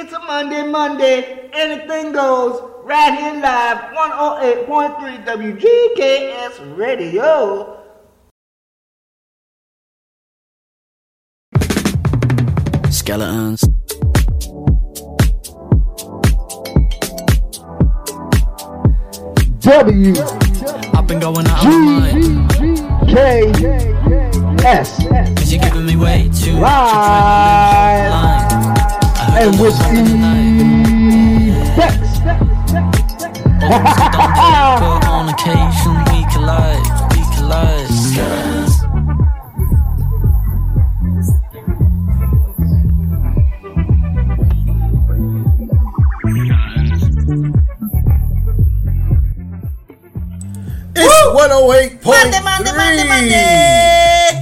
It's a Monday, Monday. Anything goes right here live, 108.3 WGKS Radio. Skeletons. W I've been going out of my mind. K S Cause you're giving me way too much and it with was back in the night. Bex. Almost I don't get it, but on occasion we collide, we collide. It's 108.3 Monday, Monday, Monday, Monday.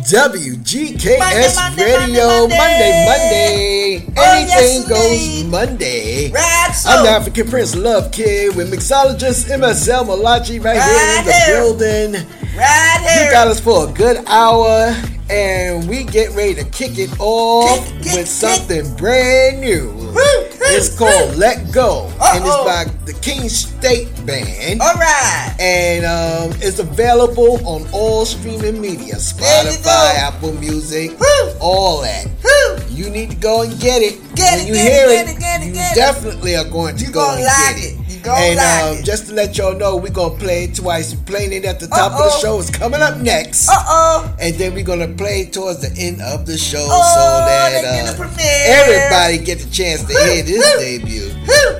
WGKS Monday, Radio Monday, Monday Monday. Oh, Anything goes. Monday. I'm oh. the African Prince Love Kid with mixologist MSL Malachi right, here in the building. Right You here. got us for a good hour, and we get ready to kick it off with something brand new. It's called Let Go, and it's by the Kingstate Band. All right. And um, it's available on all streaming media Spotify. Apple Music, Woo. all that. Woo. You need to go and get it. Get when it, you get hear it, it, get it, you it. definitely are going to You go and get it. And like um, just to let y'all know, we're gonna play it twice. Playing it at the top of the show. is coming up next. Uh oh. And then we're gonna play it towards the end of the show Oh, so that they get a uh, everybody get the chance to hear this debut.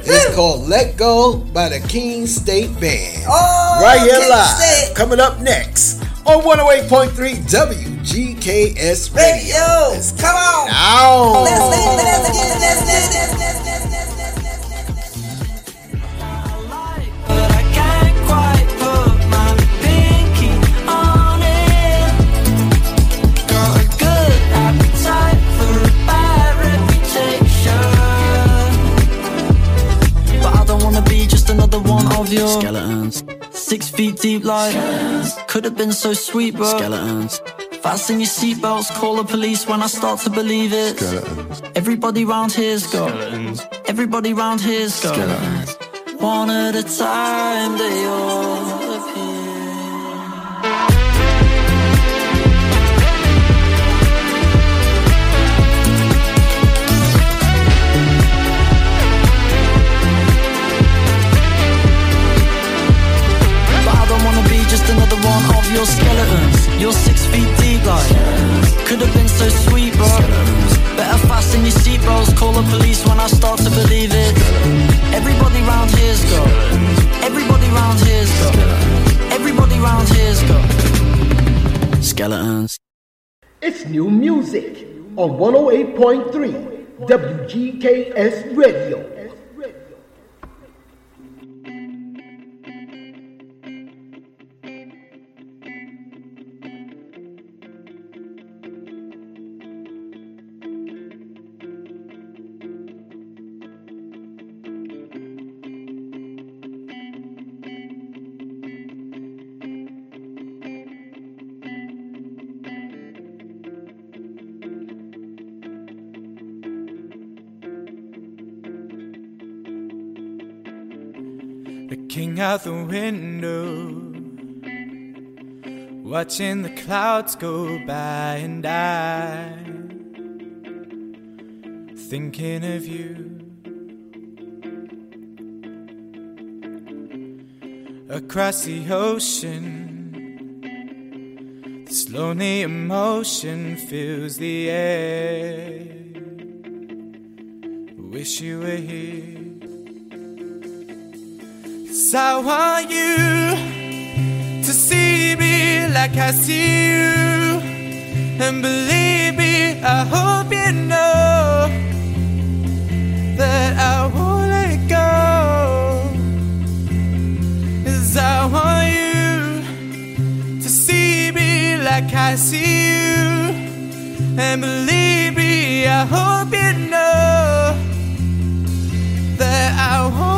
It's called Let Go by the Kingstate Band. Oh, right here King live. State. Coming up next on 108.3 WGKS Radio. Radio. Come on. it of your skeletons. Six feet deep, like could have been so sweet, bro. Skeletons. Fasten your seatbelts, call the police when I start to believe it. Skeletons. Everybody round here's got Everybody round here's got One at a time they all just another one of your skeletons. You're six feet deep like Could have been so sweet bro. Better fasten your seatbelts Call the police when I start to believe it. Everybody round here's got Everybody round here's got Everybody round here's got Skeletons. It's new music on 108.3 WGKS Radio. Out the window, watching the clouds go by, and I thinking of you. Across the ocean, this lonely emotion fills the air. Wish you were here. Cause I want you to see me like I see you. And believe me, I hope you know that I won't let go. I want you to see me like I see you. And believe me, I hope you know that I won't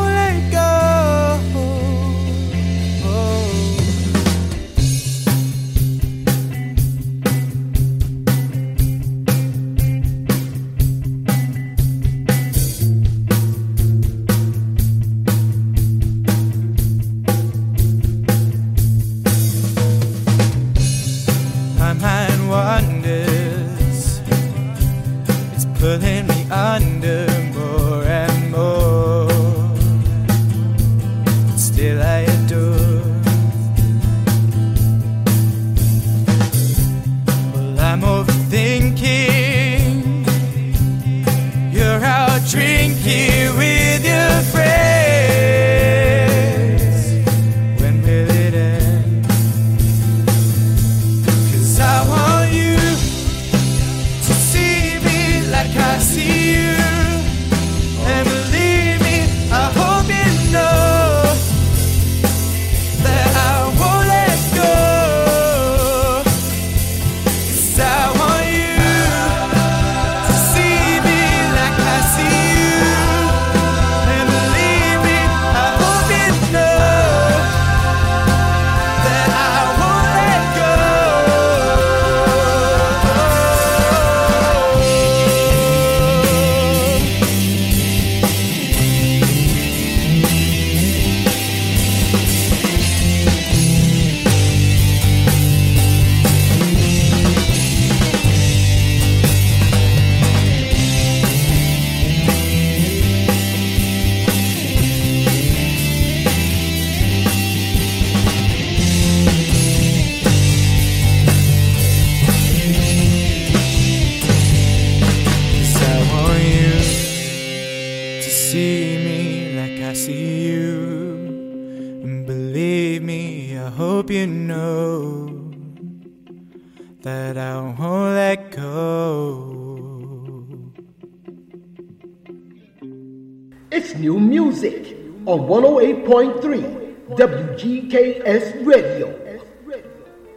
on 108.3 WGKS Radio.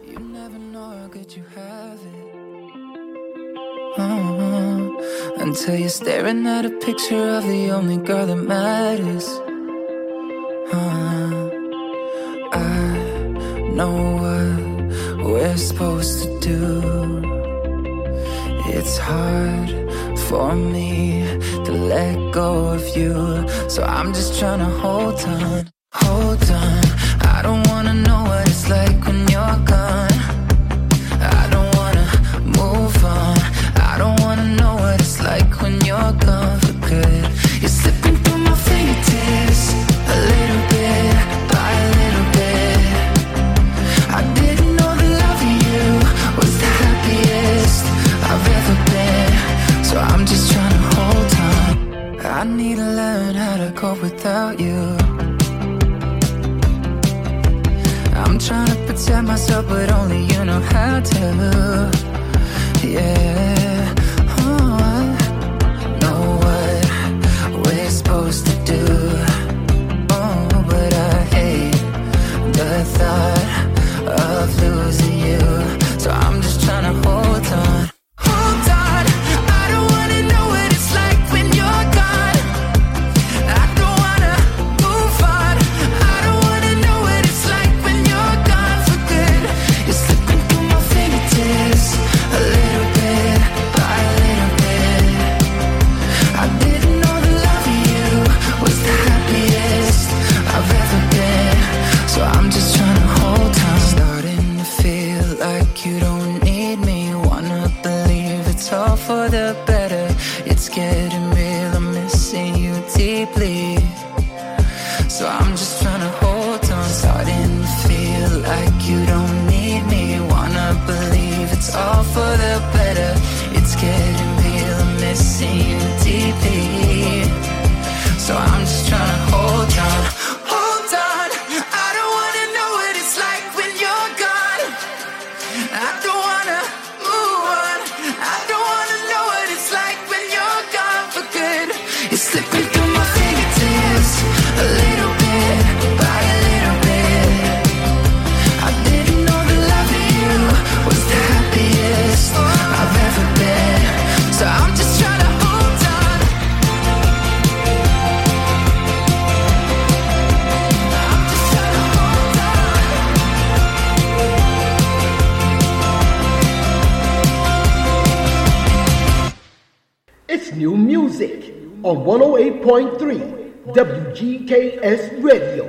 You never know good you have it. Uh-huh. Until you're staring at a picture of the only girl that matters. Uh-huh. I know what we're supposed to do. It's hard for me to let go of you. So I'm just trying to hold on, hold on. I don't wanna know what it's like when you're gone. without you. I'm trying to protect myself, but only you know how to. Yeah. New Music on 108.3 WGKS Radio.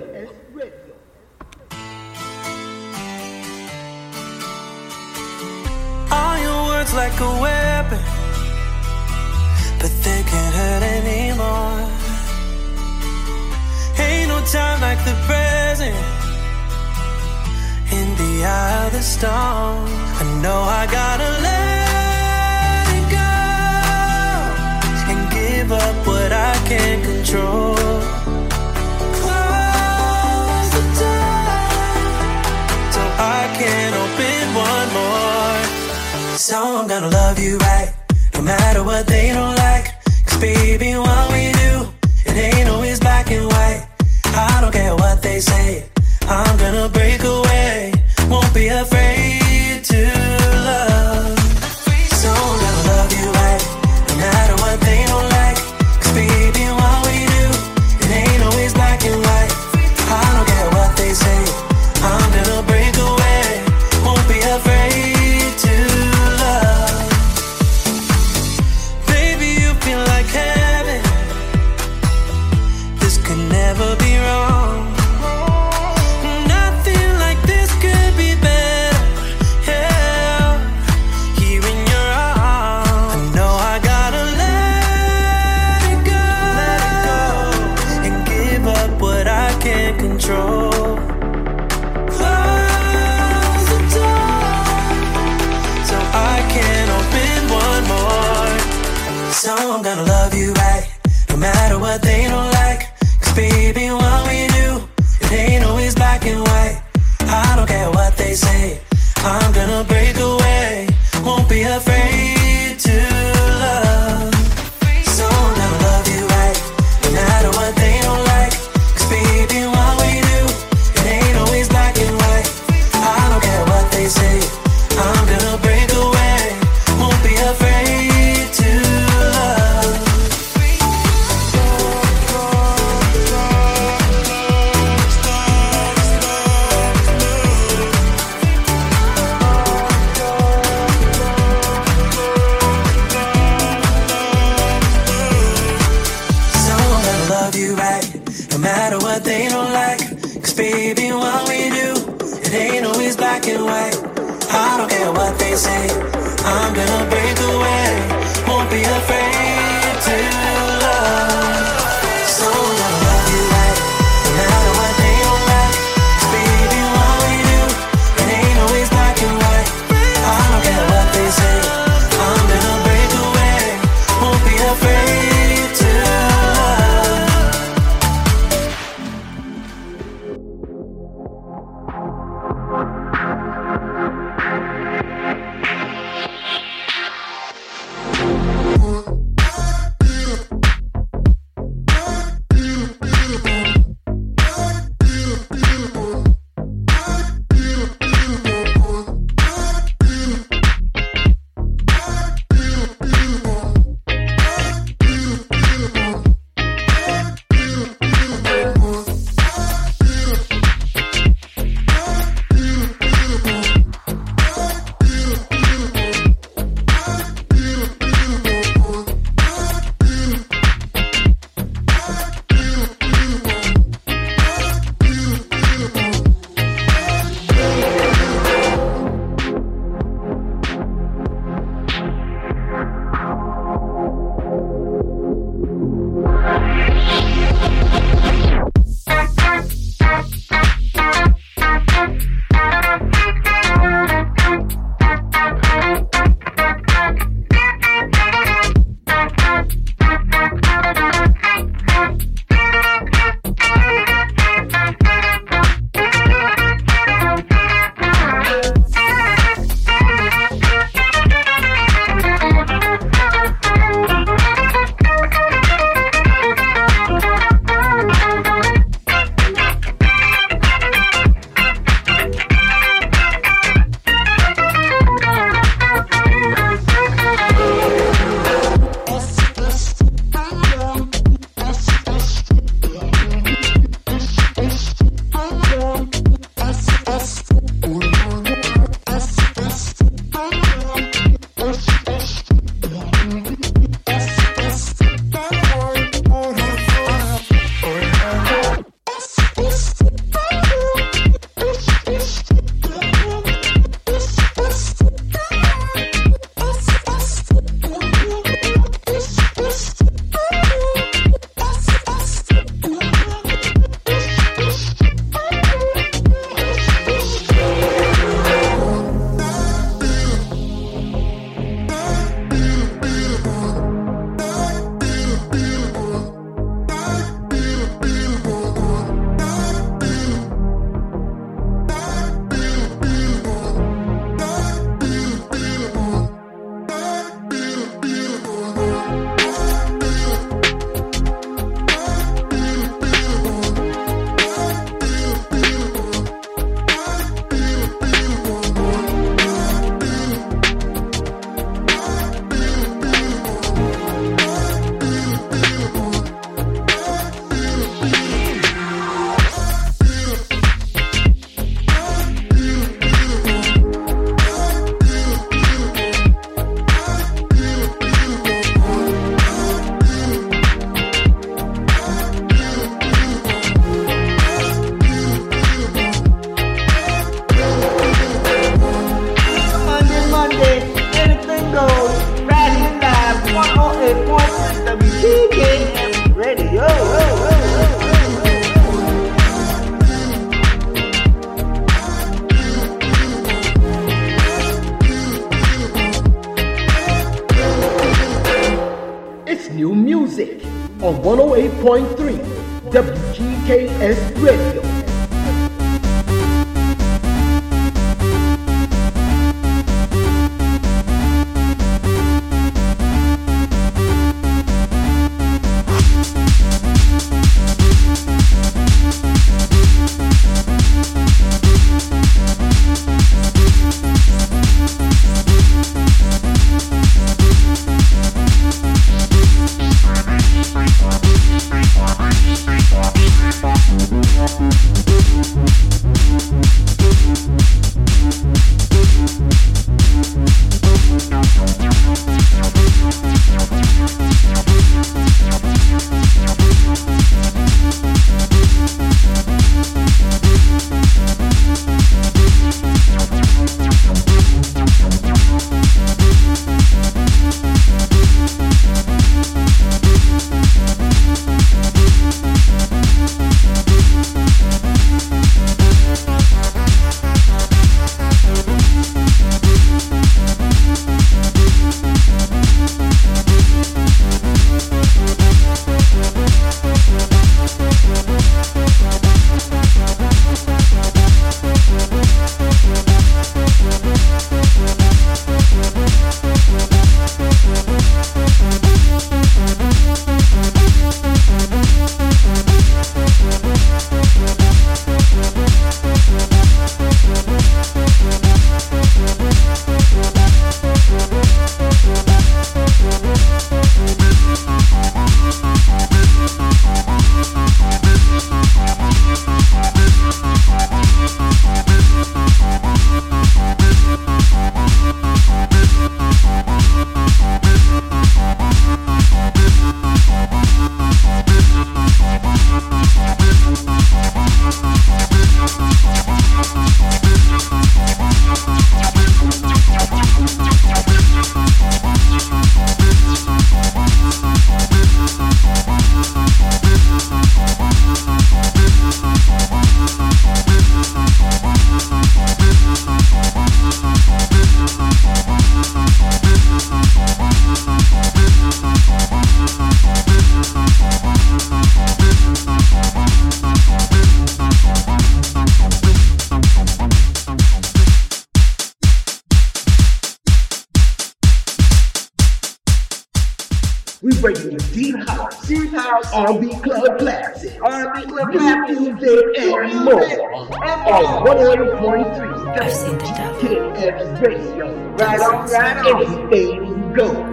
like a weapon, but they can't hurt anymore. Ain't no time like the present. In the eye of the storm, I know I gotta let. give up what I can't control. Close the door so I can open one more. So I'm gonna love you right, no matter what they don't like. Cause baby, what we do, it ain't always black and white. I don't care what they say, I'm gonna break away, won't be afraid.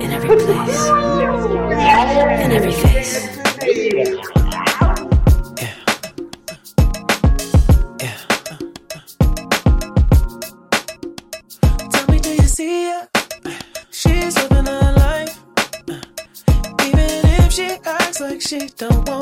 In every place. In every face. Yeah. Yeah. Tell me, do you see her? She's living her life. Even if she acts like she don't want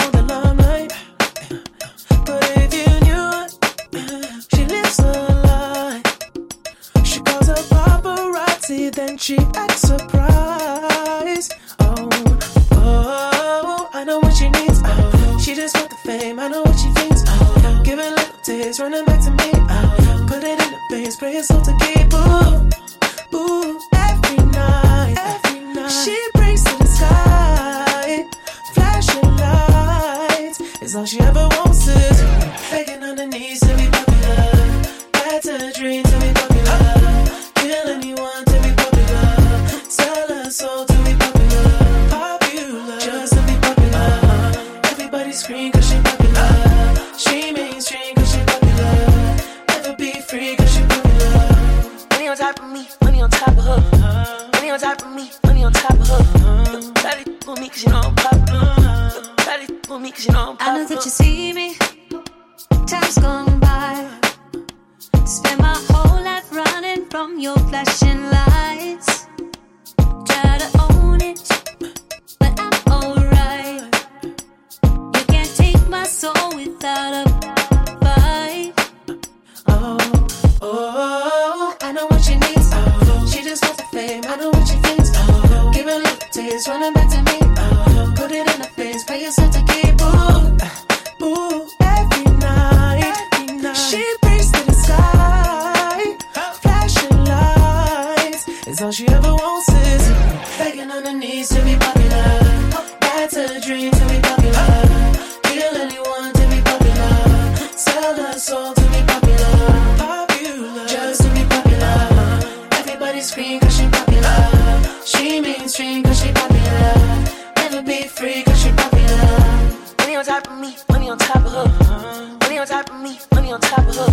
on top of her.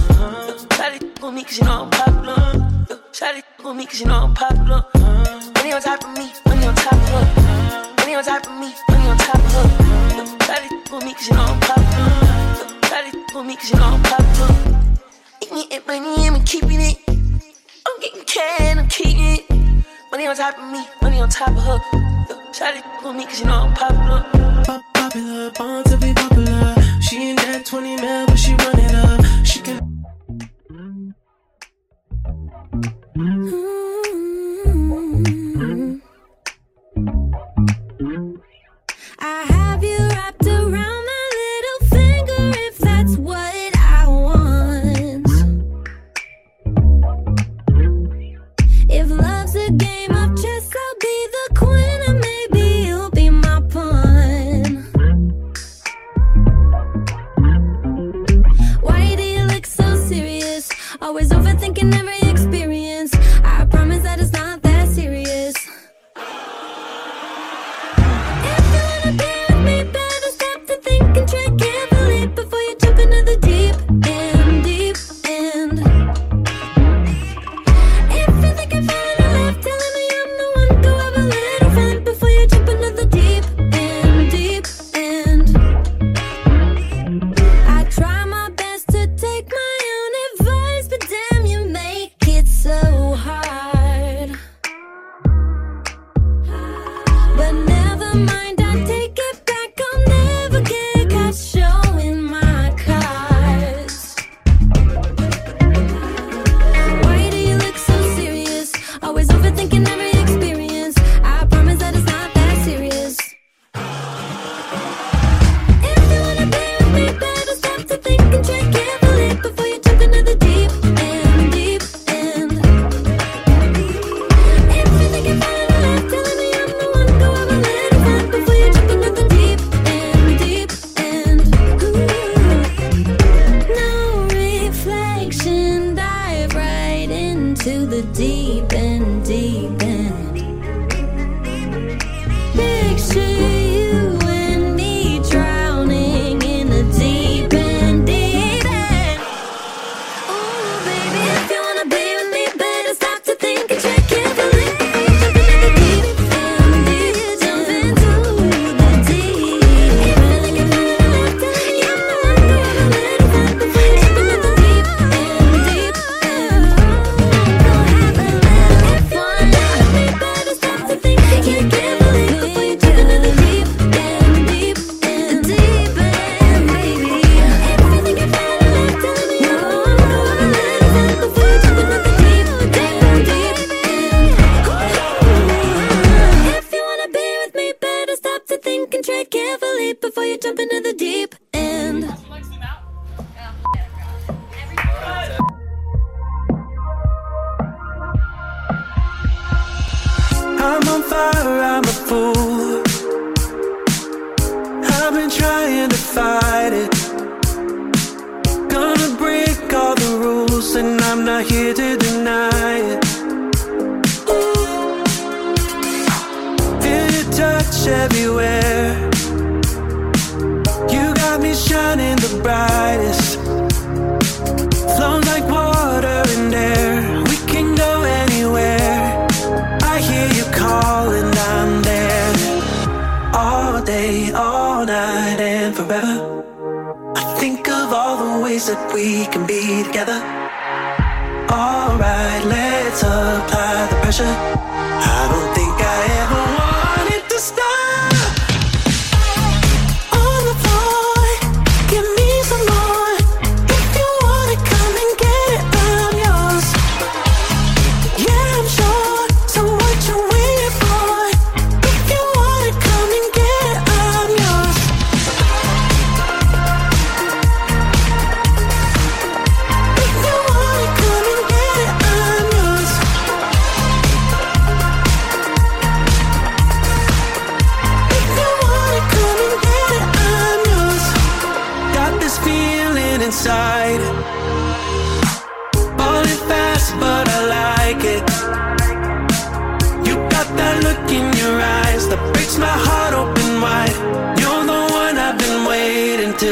Shawty on me cause you know I'm popular. Shawty on me cause you know I'm popular. Money on top of me, money on top of her. Money on top of me, money on top of her. Shawty on me cause you know I'm popular. Shawty on me cause you know I'm popular. Eat me and money and we keeping it. I'm getting can, I'm keeping it. Money on top of me, money on top of her. Shawty on me cause you know I'm popular. Pop- popular, born to be popular. She ain't that 20 mil, but she run it up. you.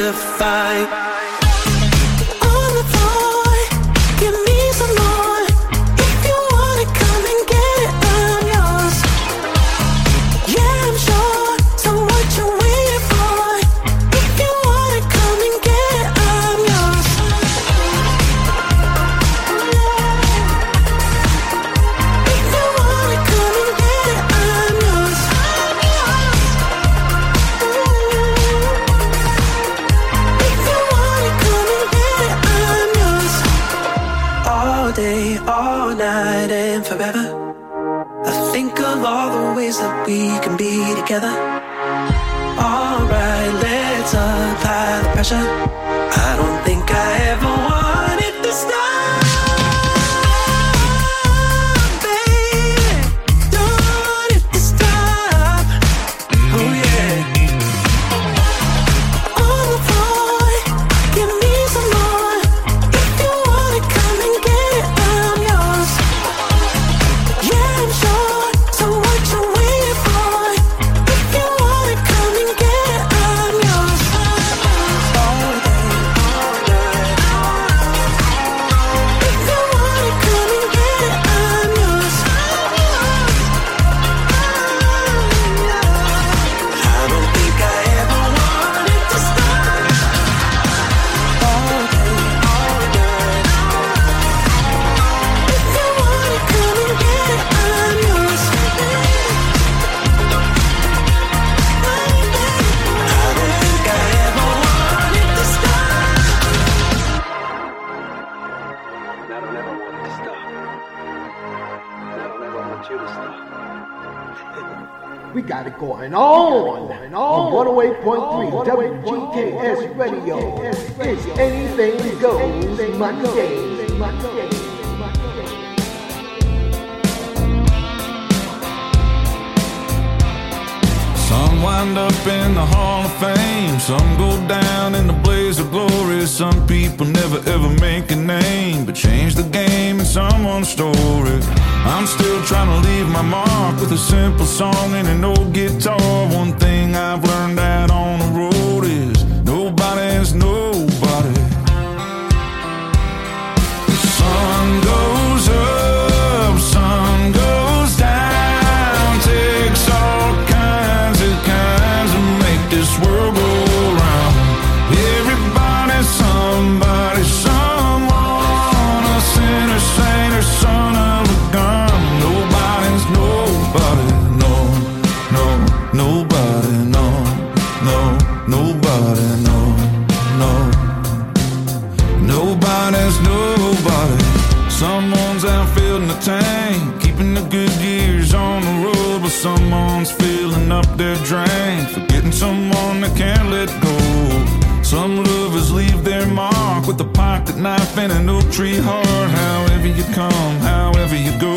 the fight. 山。KS Radio. It's anything goes. my game. Some wind up in the Hall of Fame. Some go down in the blaze of glory. Some people never ever make a name, but change the game in someone's story. I'm still trying to leave my mark with a simple song and an old guitar. One thing I've learned out on the road. knife and an oak tree heart. However you come, however you go.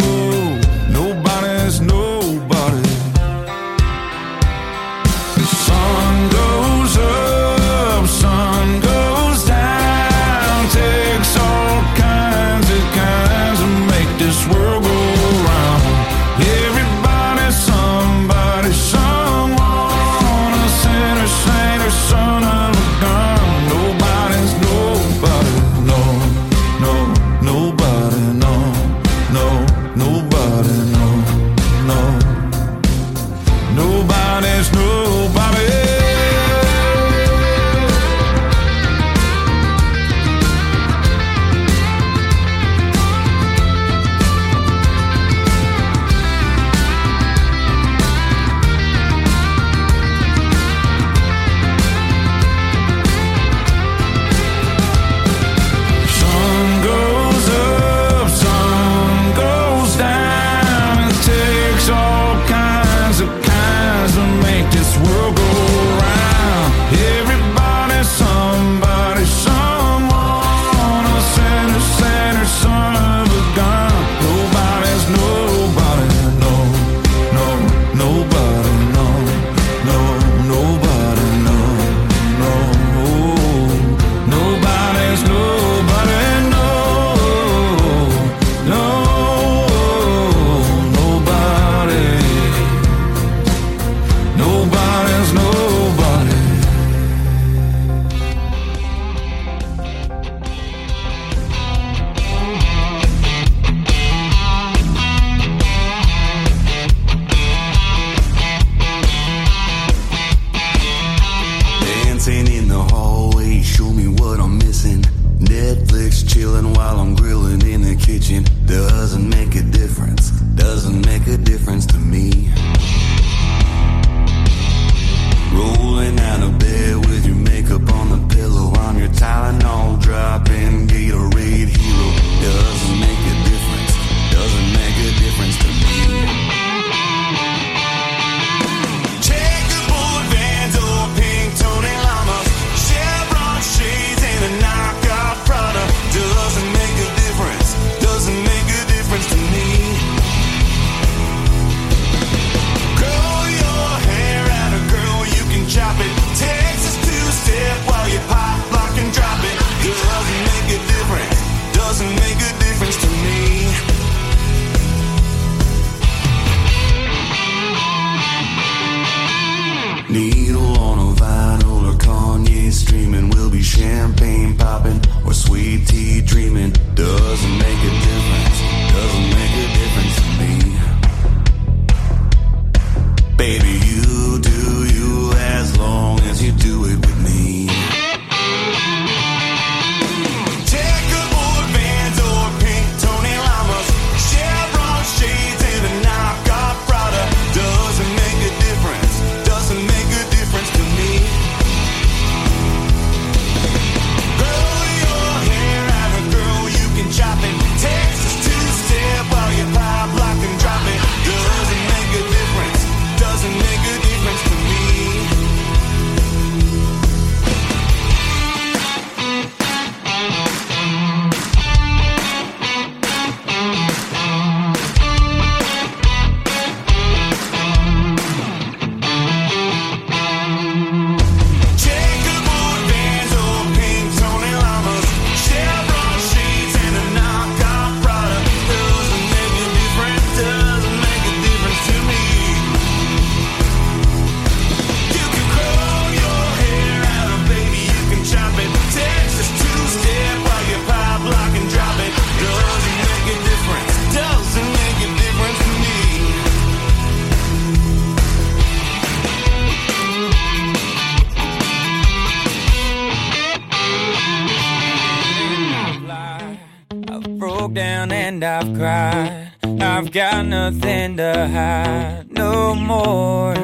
I've cried. I've got nothing to hide no more.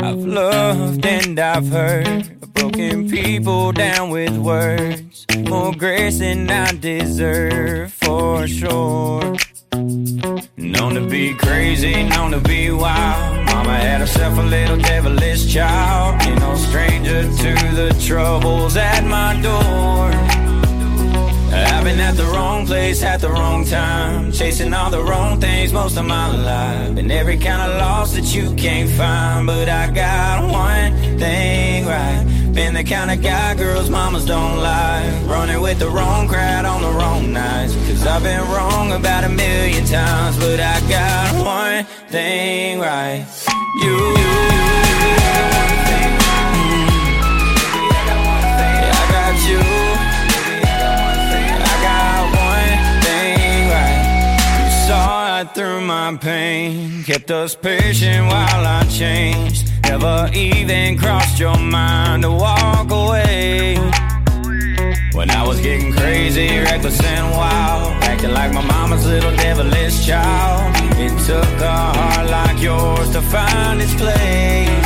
I've loved and I've hurt. Broken people down with words. More grace than I deserve for sure. Known to be crazy, known to be wild. Mama had herself a little devilish child. Ain't no stranger to the troubles at my door. I've been at the wrong place at the wrong time, chasing all the wrong things most of my life, and every kind of loss that you can't find. But I got one thing right. Been the kind of guy girls mamas don't like, running with the wrong crowd on the wrong nights. Cause I've been wrong about a million times, but I got one thing right. You, you, you, right through my pain, kept us patient while I changed. Never even crossed your mind to walk away. When I was getting crazy, reckless and wild, acting like my mama's little devilish child. It took a heart like yours to find its place.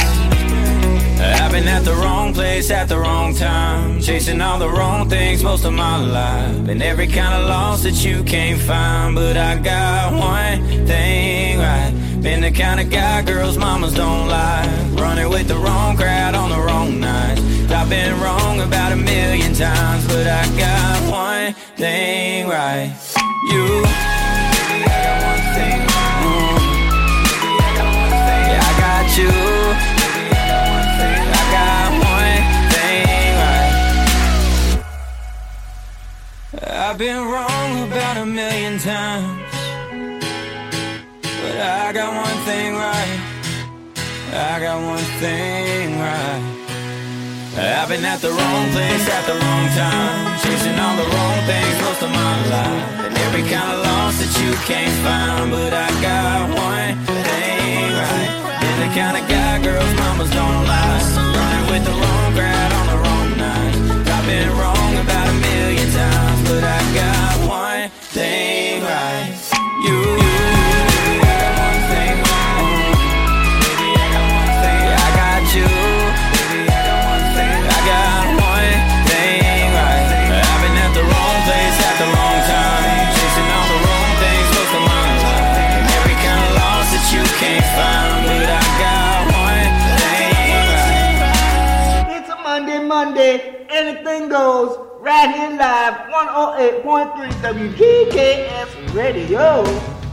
I've been at the wrong place at the wrong time, chasing all the wrong things most of my life, and every kind of loss that you can't find. But I got one thing right. Been the kind of guy girls mamas don't like, running with the wrong crowd on the wrong nights. I've been wrong about a million times, but I got one thing right. You. I got one thing. Mm. Yeah, I got you. I've been wrong about a million times. But I got one thing right. I got one thing right. I've been at the wrong place at the wrong time. Chasing all the wrong things most of my life. And every kind of loss that you can't find. But I got one thing right. Been the kind of guy girls' mamas don't lie. Running with the wrong crowd on the wrong night. I've been wrong. everything. right here live 108.3 WGKS Radio.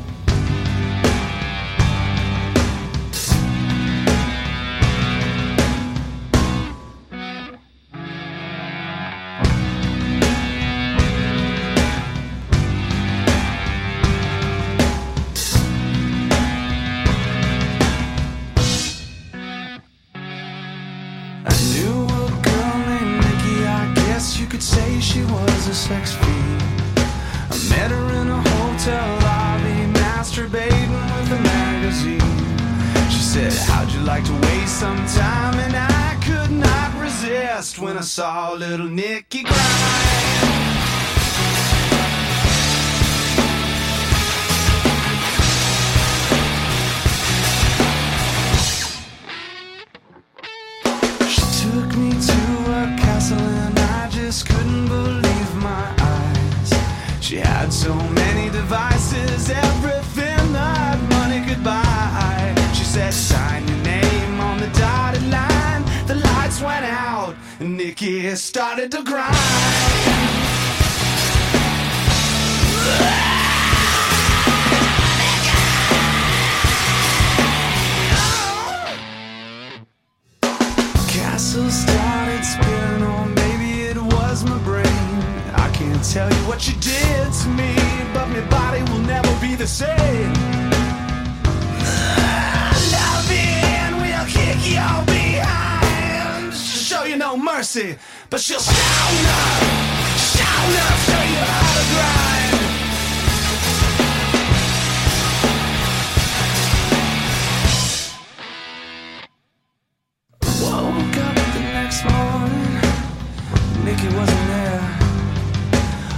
like to waste some time, and I could not resist when I saw little Nicky castle, and I just couldn't believe my eyes. She had so many devices, everything. lights went out, Nikki started to grind. castle started spinning or maybe it was my brain. I can't tell you what you did to me But my body will never be the same. Love in, we'll kick your beat you no mercy, but she'll shout up, shout up, show you how to grind. Woke up the next morning, Nikki wasn't there.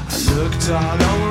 I looked all over.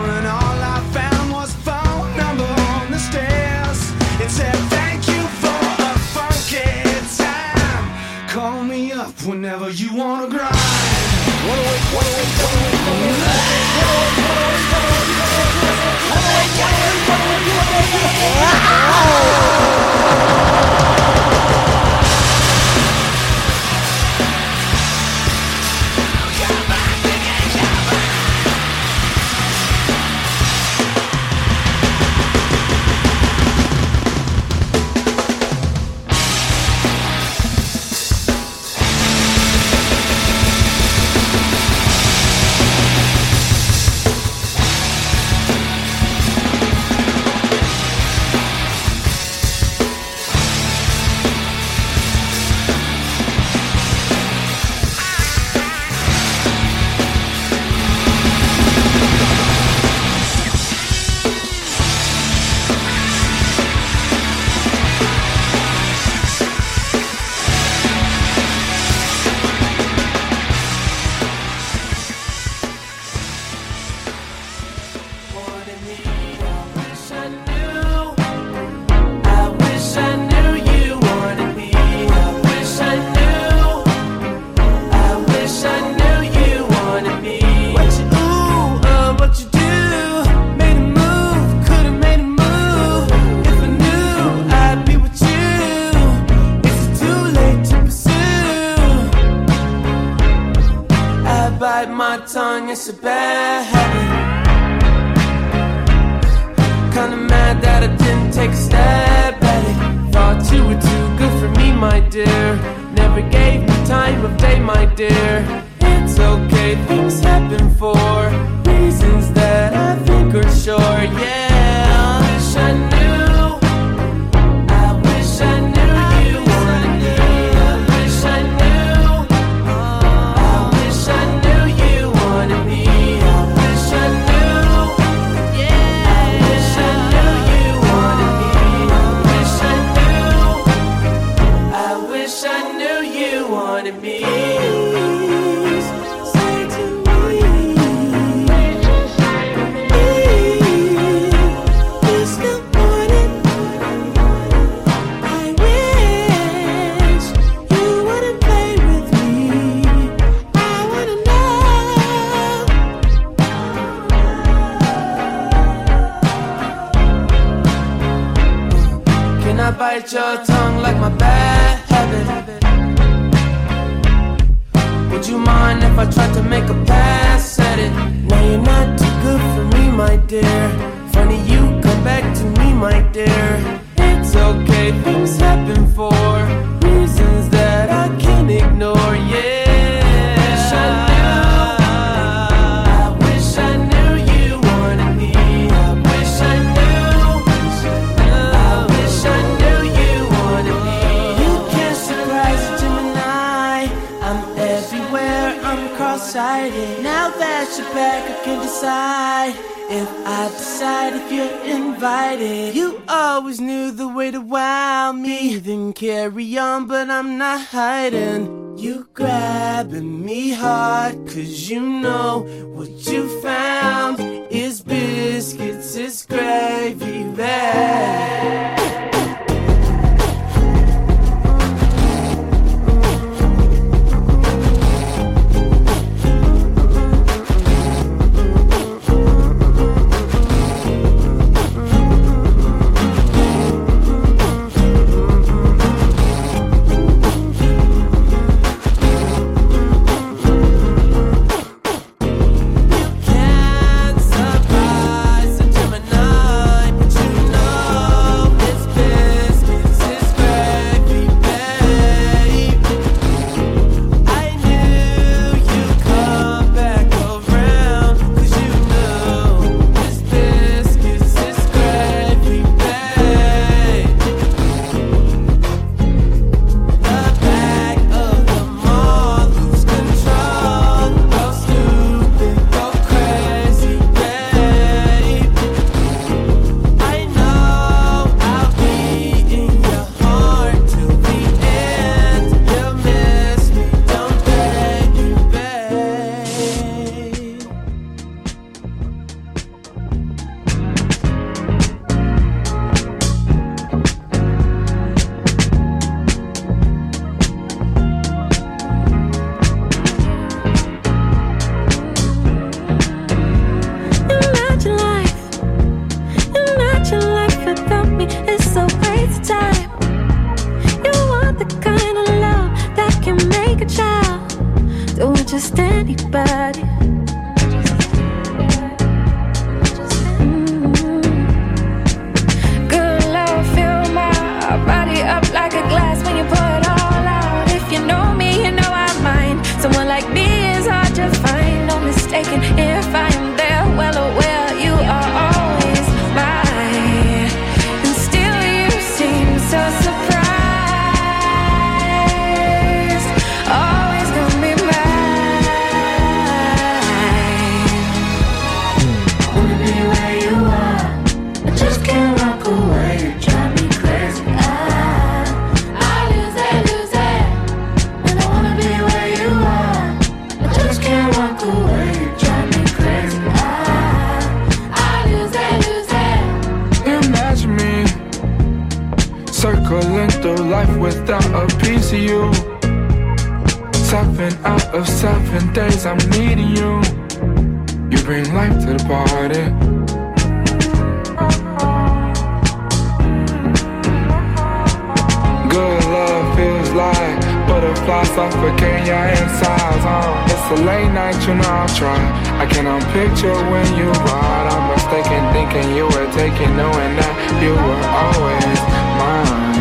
you bought I'm mistaken thinking you were taking Knowing that you were always mine.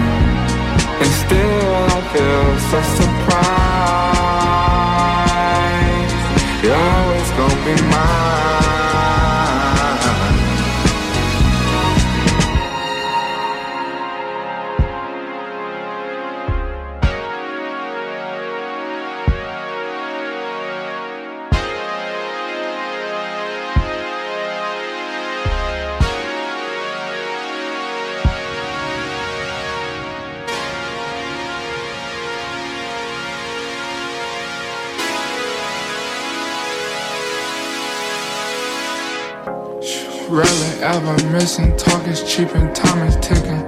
And still I feel so surprised. Rarely ever missing, talk is cheap and time is ticking.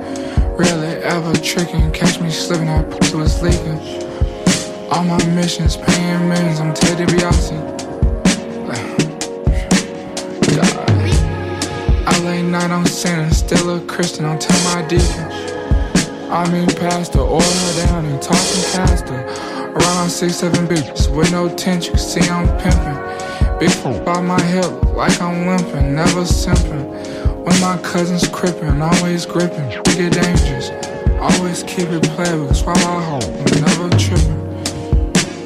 Rarely ever tricking, catch me slipping, that pussy was leaking. All my missions, paying millions, I'm Ted DiBiase. LA night, I'm sinning, still a Christian, I'm tell my deacon. I mean, pastor, order down and talking caster. Around six, seven bitches with no tension, you can see I'm pimping. Big by my hip, like I'm limping, never simping. When my cousins crippin', always gripping, we get dangerous. Always keep it playable, swallow I hope, I'm never tripping.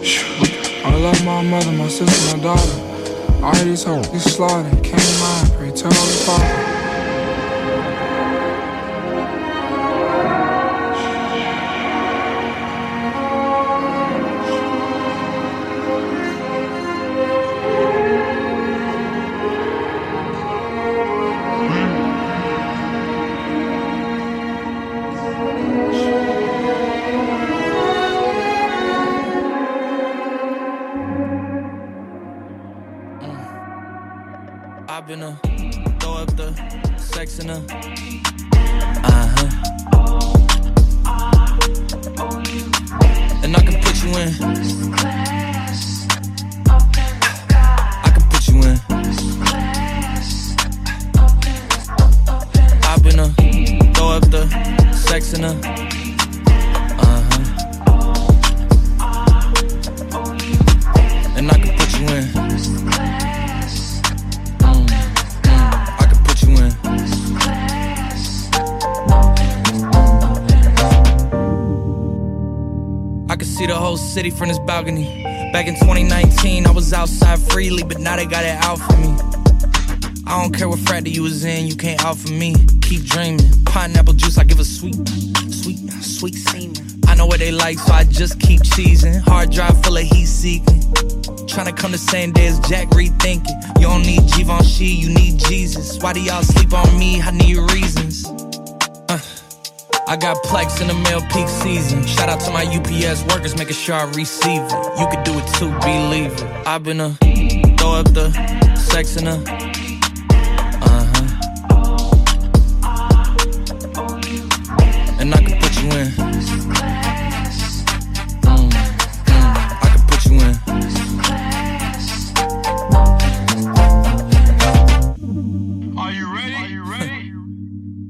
I love my mother, my sister, my daughter. All these hoes, you slaughtered, can't mind, pray tell the father. See the whole city from this balcony. Back in 2019, I was outside freely, but now they got it out for me. I don't care what frat you was in, you can't out for me. Keep dreaming. Pineapple juice, I give a sweet, sweet, sweet semen. I know what they like, so I just keep cheesing. Hard drive full of heat seeking. Tryna come the same day as Jack rethinking. You don't need Givenchy, you need Jesus. Why do y'all sleep on me? I need reasons. Uh, I got plex in the mail peak season. Shout out to my UPS workers, making sure I receive it. You could do it too, believe it. I've been a throw up the sex in a.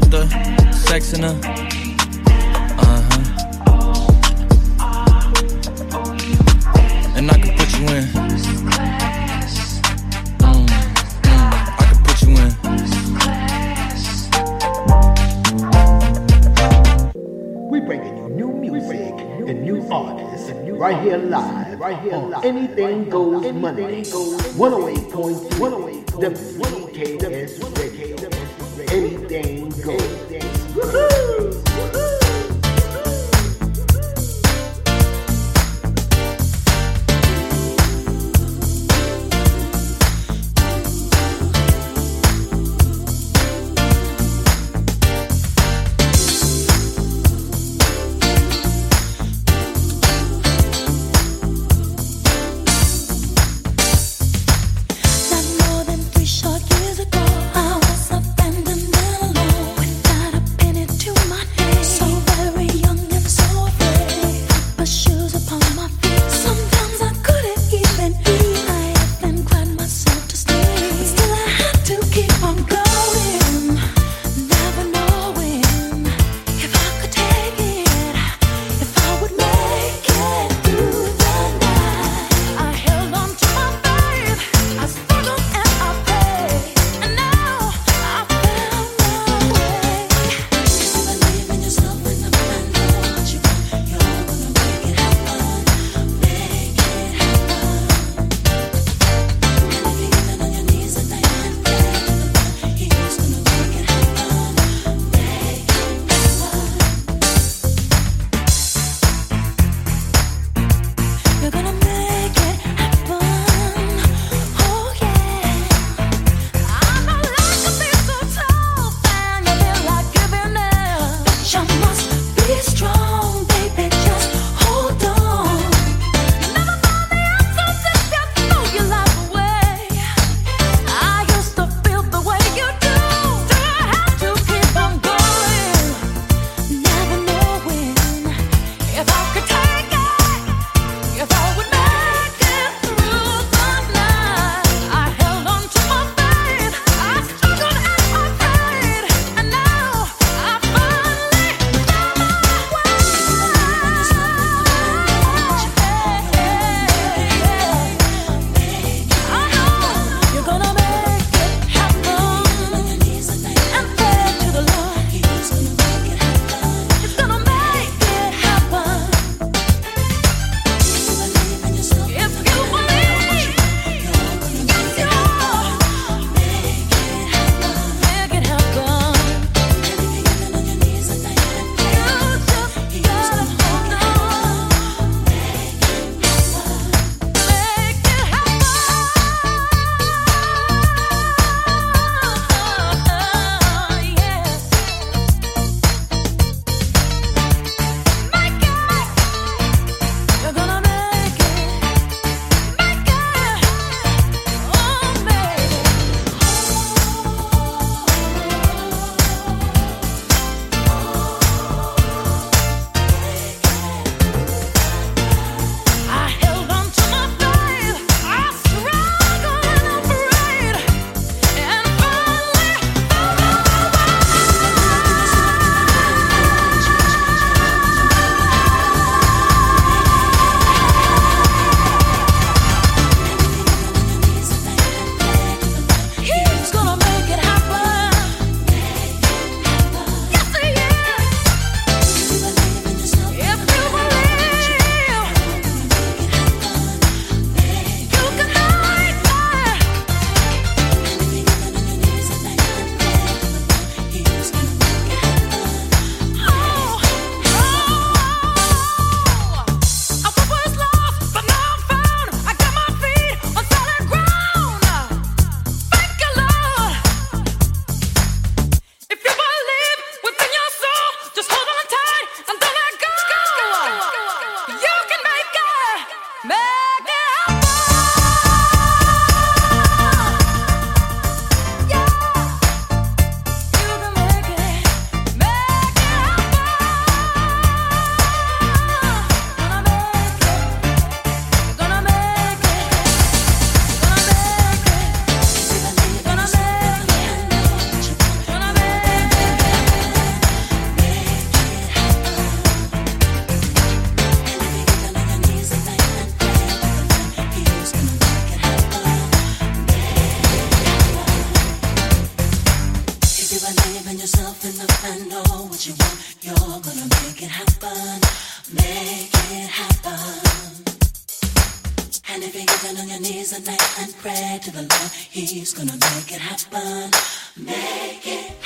throw up the sex in a. Uh huh. And I can put you in. Mm, mm, I can put you in. We bringing you new music and new artists right here live, right here live. Anything goes Monday, 108.3 WGKS Radio. Anything goes. Seize night and pray to the Lord. He's gonna make it happen. Make it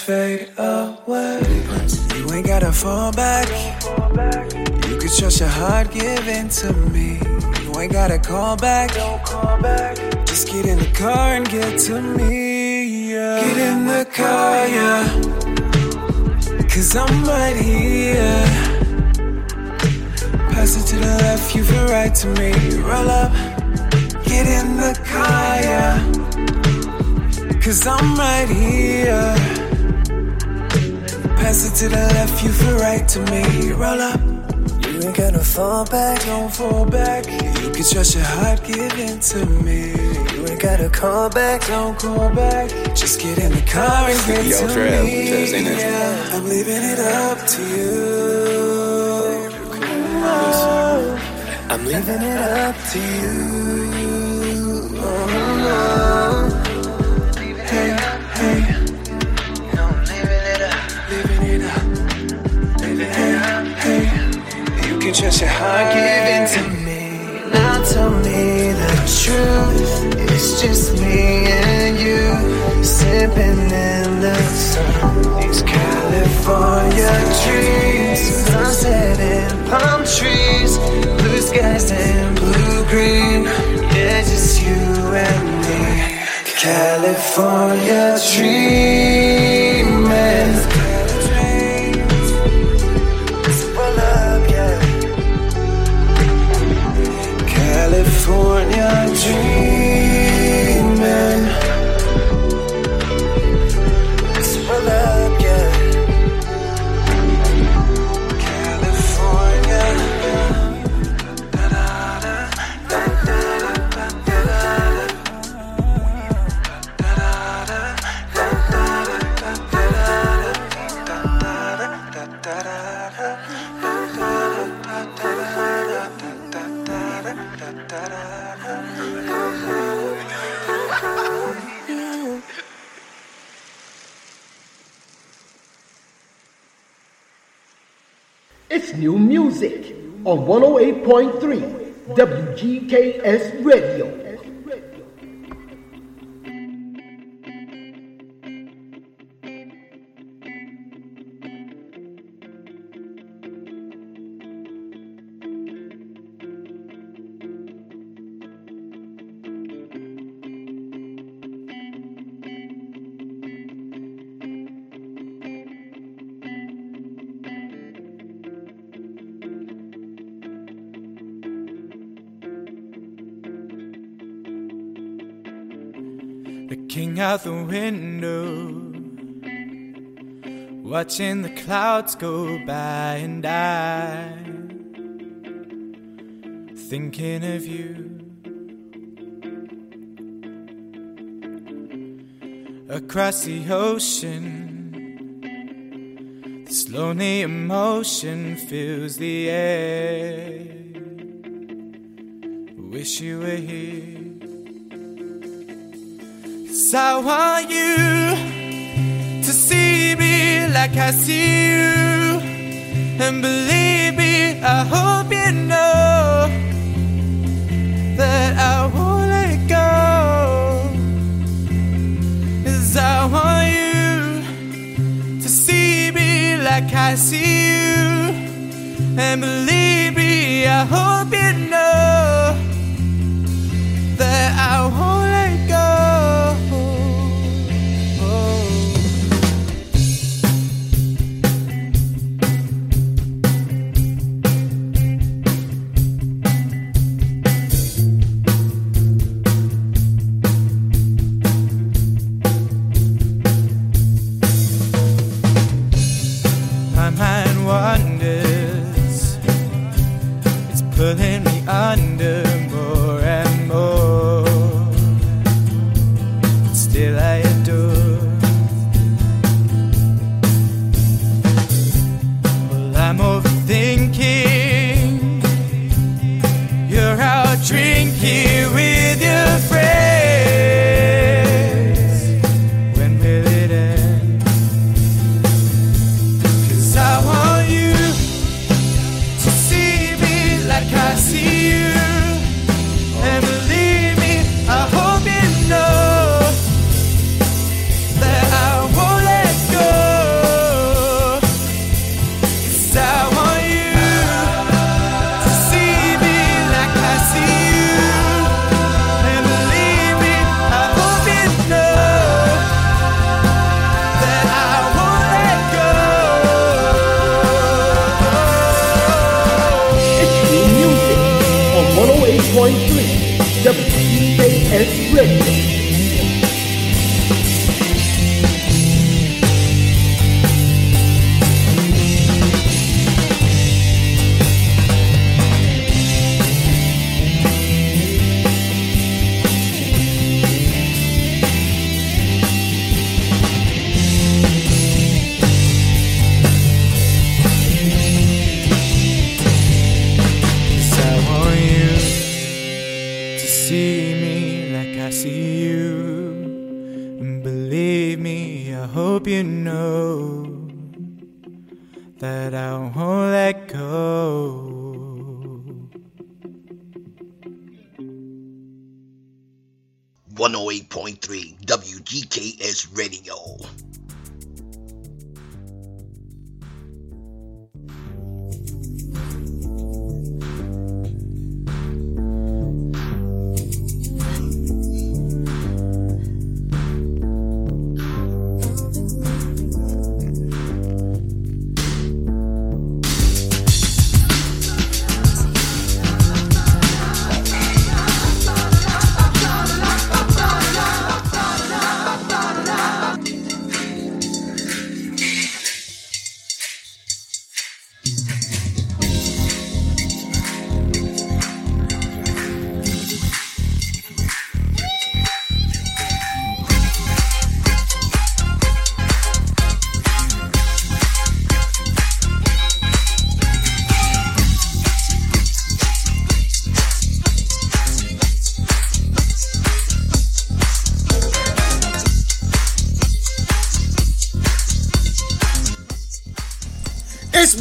fade away. You ain't gotta fall back. You can trust your heart given to me. You ain't gotta call back. Just get in the car and get to me. Yeah. Get in the car, yeah. Cause I'm right here. Pass it to the left, you feel right to me. Roll up, get in the car, yeah. Cause I'm right here. Pass it to the left, you feel right to me. Roll up. You ain't gotta fall back. Don't fall back. You can trust your heart given to me. You ain't gotta call back. Don't call back. Just get in the car and get Yo, to Trev, me. Trev's in it. Yeah, I'm leaving it up to you. I'm leaving it up to you. Your heart given to me. Now tell me the truth. It's just me and you sipping in the sun. These California dreams, sunset and palm trees, blue skies and blue green. Yeah, just you and me. California dreaming. California dreaming. New music on 108.3 WGKS Radio. Out the window, watching the clouds go by, and I thinking of you. Across the ocean, this lonely emotion fills the air. Wish you were here. Cause I want you to see me like I see you. And believe me, I hope you know that I won't let go. Cause I want you to see me like I see you. And believe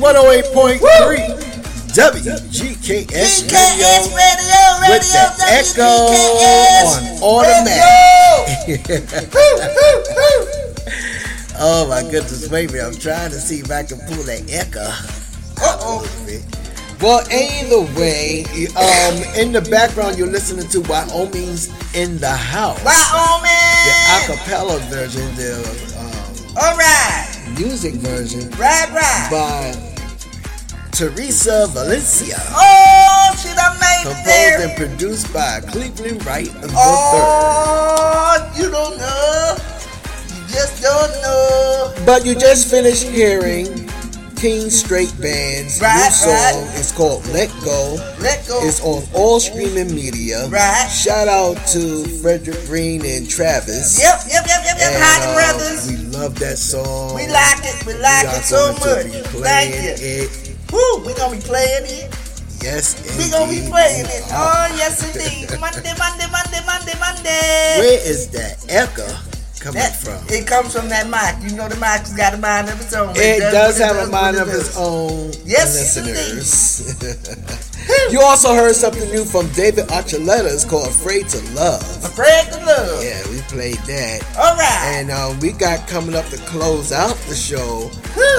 108.3 WGKS Radio Radio, with the Echo on automatic. oh my goodness, baby, I'm trying to see if I can pull that Echo. Uh-oh. Well, either way, um, in the background you're listening to Wyoming's in the house. Wyoming. The acapella version, the um, All right. music version Right, right. by Teresa Valencia. Oh, she done made it Composed and produced by Cleveland Wright the Oh, you don't know. You just don't know. But you just finished hearing Kingstate Band's Right, new song. right. It's called Let Go. Let go. It's on all streaming media. Right. Shout out to Frederick Green and Travis. Yep, yep, yep, yep, yep. Uh, Brothers. We love that song. We like it. We like We it so much. Thank you. it. Woo, we gonna be playing it. Yes, indeed. We gonna be playing it. Oh. oh, yes, indeed. Monday, Monday, Monday, Monday, Monday. Where is that echo coming That- from? It comes from that mic. You know the mic's got a mind of its own. It does have a mind of its own Yes, listeners. you also heard something new from David Archuleta. It's called Afraid to Love. Afraid to Love. Yeah, we played that. All right. And um, we got coming up to close out the show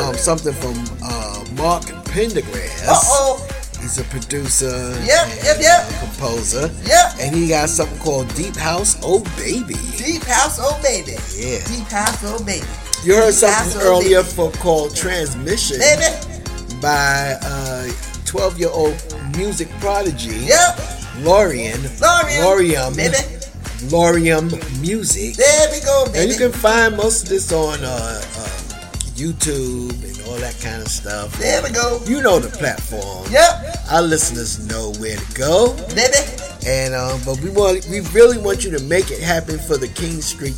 um, something from uh, Mark Pendergrass. Uh oh. He's a producer. Yep, and yep, yep. composer. Yep. And he got something called Deep House Oh Baby. Deep House, oh baby. Yeah. Deep House, oh baby. You heard Deep something earlier for called Transmission Baby. by uh 12 year old music prodigy. Yep. Lorian. Lorian. Lorium. Music. There we go, baby. And you can find most of this on uh, uh, YouTube and all that kind of stuff. There we go. You know the platform. Yep. Our listeners know where to go. Baby. And um, but we want we really want you to make it happen for the King Street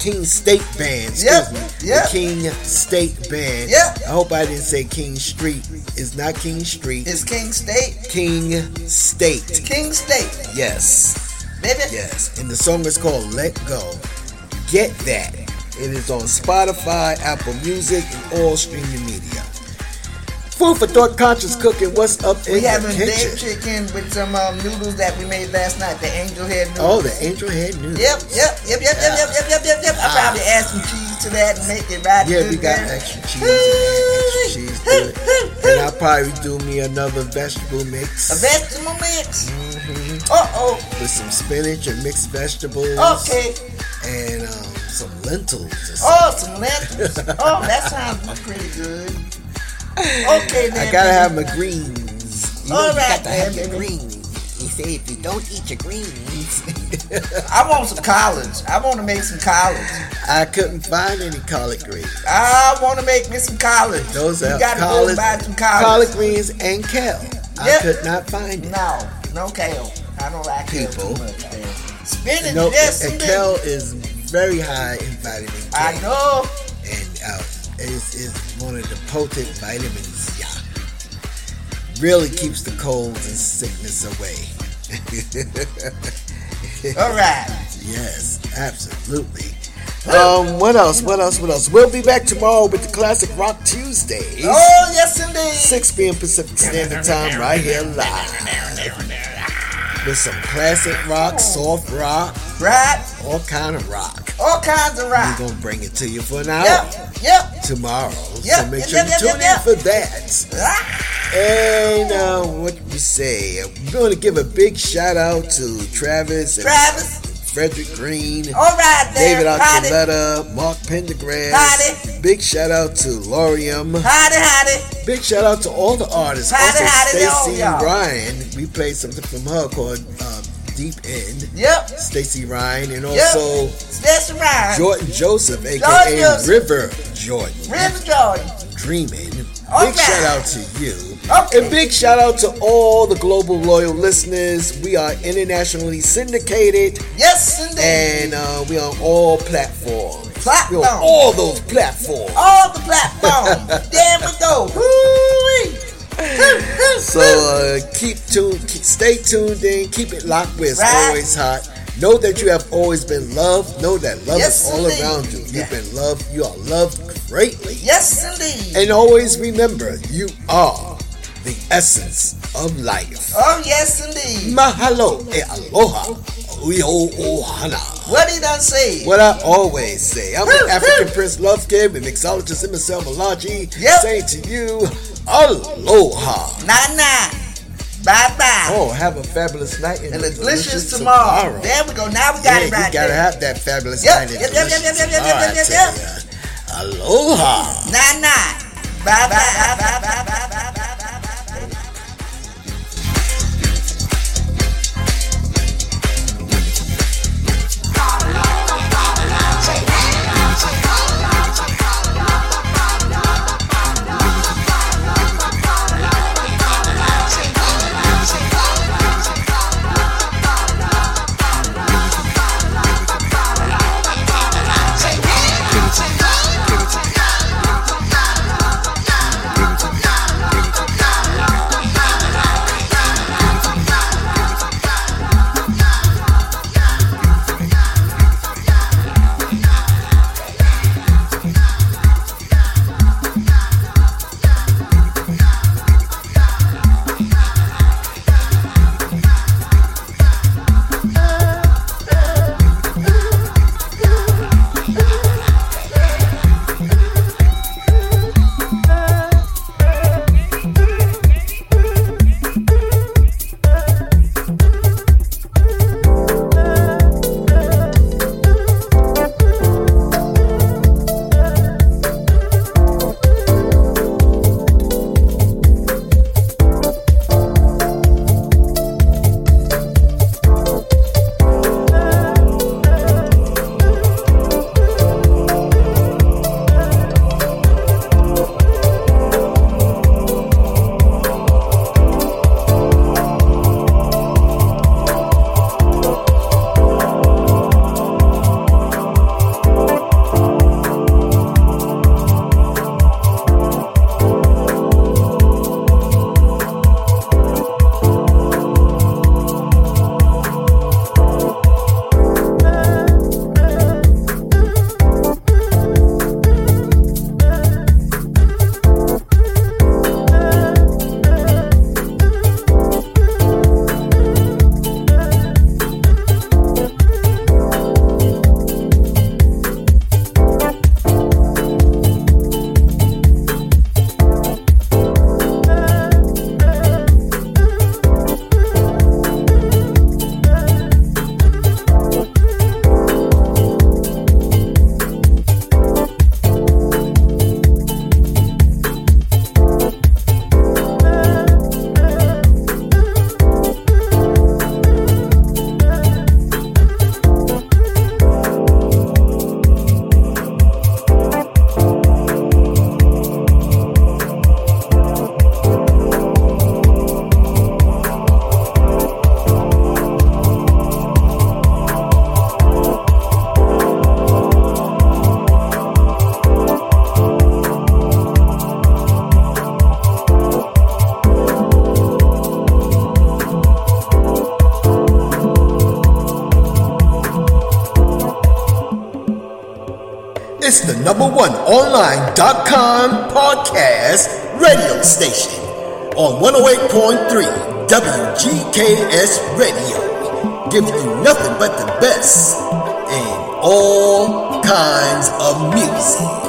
Kingstate Band. Excuse Yep, me. yep. The King State Band. Yep. I hope I didn't say King Street. It's not King Street. It's Kingstate. King State. Kingstate. Yes. Baby. Yes. And the song is called Let Go. Get that. It is on Spotify, Apple Music, and all streaming media. Food for thought, conscious cooking. What's up we in having the kitchen? chicken with some um, noodles that we made last night. The angel head noodles. Oh, the angel head noodles. Yep, yep, yep, yep, yep, yep, yep, yep, yep. Ah. I probably add some cheese to that and make it right. Yeah, we got there. extra cheese. extra cheese to it. and I'll probably do me another vegetable mix. A vegetable mix. Mm-hmm. Uh oh. With some spinach and mixed vegetables. Okay. And um, some lentils. Oh, some lentils. oh, that sounds pretty good. Okay, then. I gotta have my greens. You All right, got to have your greens. He said, if you don't eat your greens, I want some collards. I want to make some collards. I couldn't find any collard greens. I want to make me some collards. Those are you gotta collard, go buy some collards. collard greens and kale. I Yep. could not find it. No, no kale. I don't like kale People. too much. Spinach, No, yes, and kale is very high in vitamin K. I know. And uh, is is one of the potent vitamins. Yeah, really keeps the colds and sickness away. All right. Yes, absolutely. Um, what else? What else? What else? We'll be back tomorrow with the classic Rock Tuesdays. Oh, yes, indeed. 6 p.m. Pacific Standard Time, right here live. With some classic rock, soft rock, Right. all kind of rock. All kinds of rock. We're gonna bring it to you for an hour Yep. Yep. tomorrow. Yep, So make yep, sure yep, you tune in for that. And uh, what we say? We're going to give a big shout out to Travis and Travis. Frederick Green, All right, there. David. Archuleta, Mark Pendergrass. Howdy. Big shout out to Lorium. Howdy, howdy. Big shout out to all the artists. Howdy, also, Stacey. Ryan. We played something from her called um, Deep End. Yep. Stacey Ryan, and Yep. also That's right. Jordan Joseph, aka Jordan Joseph. River Jordan. River Jordan. Dreaming. All big right. shout out to you. And big shout out to all the global loyal listeners. We are internationally syndicated. Yes, indeed. And uh, we are on all platforms. Platforms. All those platforms. All the platforms. there we go. So uh, keep tuned, keep, stay tuned in, keep it locked where it's Right. always hot. Know that you have always been loved. Know that love Yes, is all indeed. around you. You've been loved. You are loved greatly. Yes, indeed. And always remember, you are the essence of life. Oh, yes, indeed. Mahalo e aloha. What he done say? What I always say. I'm the African Prince Love Kid with mixologist Imisel Malachi Yep. saying to you, aloha. Nah. Bye bye. Oh, have a fabulous night and, And a delicious tomorrow. There we go. Now we got yeah, it right you gotta there. have that fabulous Yep, night and yep, yep, yep, yep, yep, yep, yep, yep. Aloha. Nah, nah. Bye bye bye bye bye bye bye bye. One online.com podcast radio station on 108.3 WGKS Radio, giving you nothing but the best in all kinds of music.